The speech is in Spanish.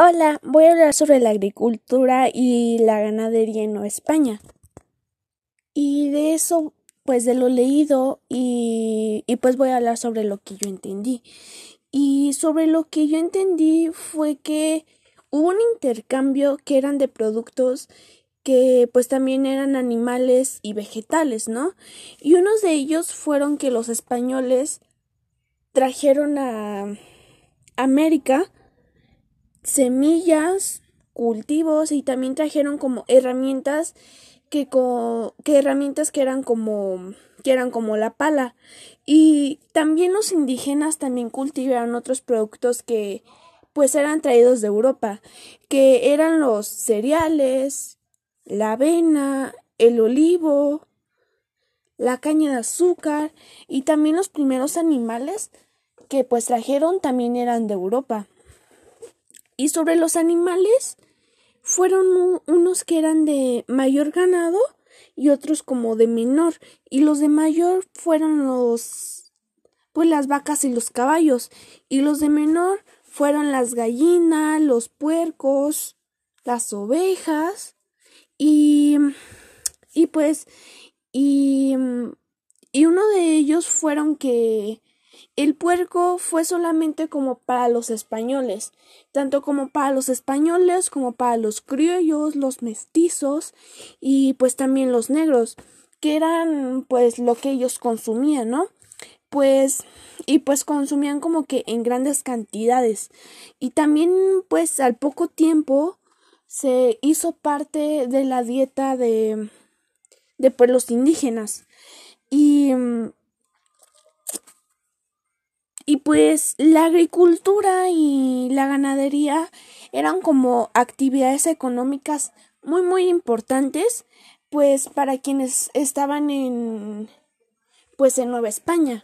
Hola, voy a hablar sobre la agricultura y la ganadería en Nueva España. Y de eso, pues de lo leído y, y pues voy a hablar sobre lo que yo entendí. Y sobre lo que yo entendí fue que hubo un intercambio que eran de productos que pues también eran animales y vegetales, ¿no? Y unos de ellos fueron que los españoles trajeron a América semillas, cultivos y también trajeron como herramientas que, que herramientas que eran como que eran como la pala y también los indígenas también cultivaron otros productos que pues eran traídos de Europa, que eran los cereales, la avena, el olivo, la caña de azúcar y también los primeros animales que pues trajeron también eran de Europa. Y sobre los animales, fueron unos que eran de mayor ganado y otros como de menor. Y los de mayor fueron los, pues las vacas y los caballos. Y los de menor fueron las gallinas, los puercos, las ovejas. Y, y pues, y, y uno de ellos fueron que el puerco fue solamente como para los españoles, tanto como para los españoles como para los criollos, los mestizos y pues también los negros, que eran pues lo que ellos consumían, ¿no? Pues y pues consumían como que en grandes cantidades y también pues al poco tiempo se hizo parte de la dieta de de pues los indígenas y y pues la agricultura y la ganadería eran como actividades económicas muy muy importantes pues para quienes estaban en pues en Nueva España.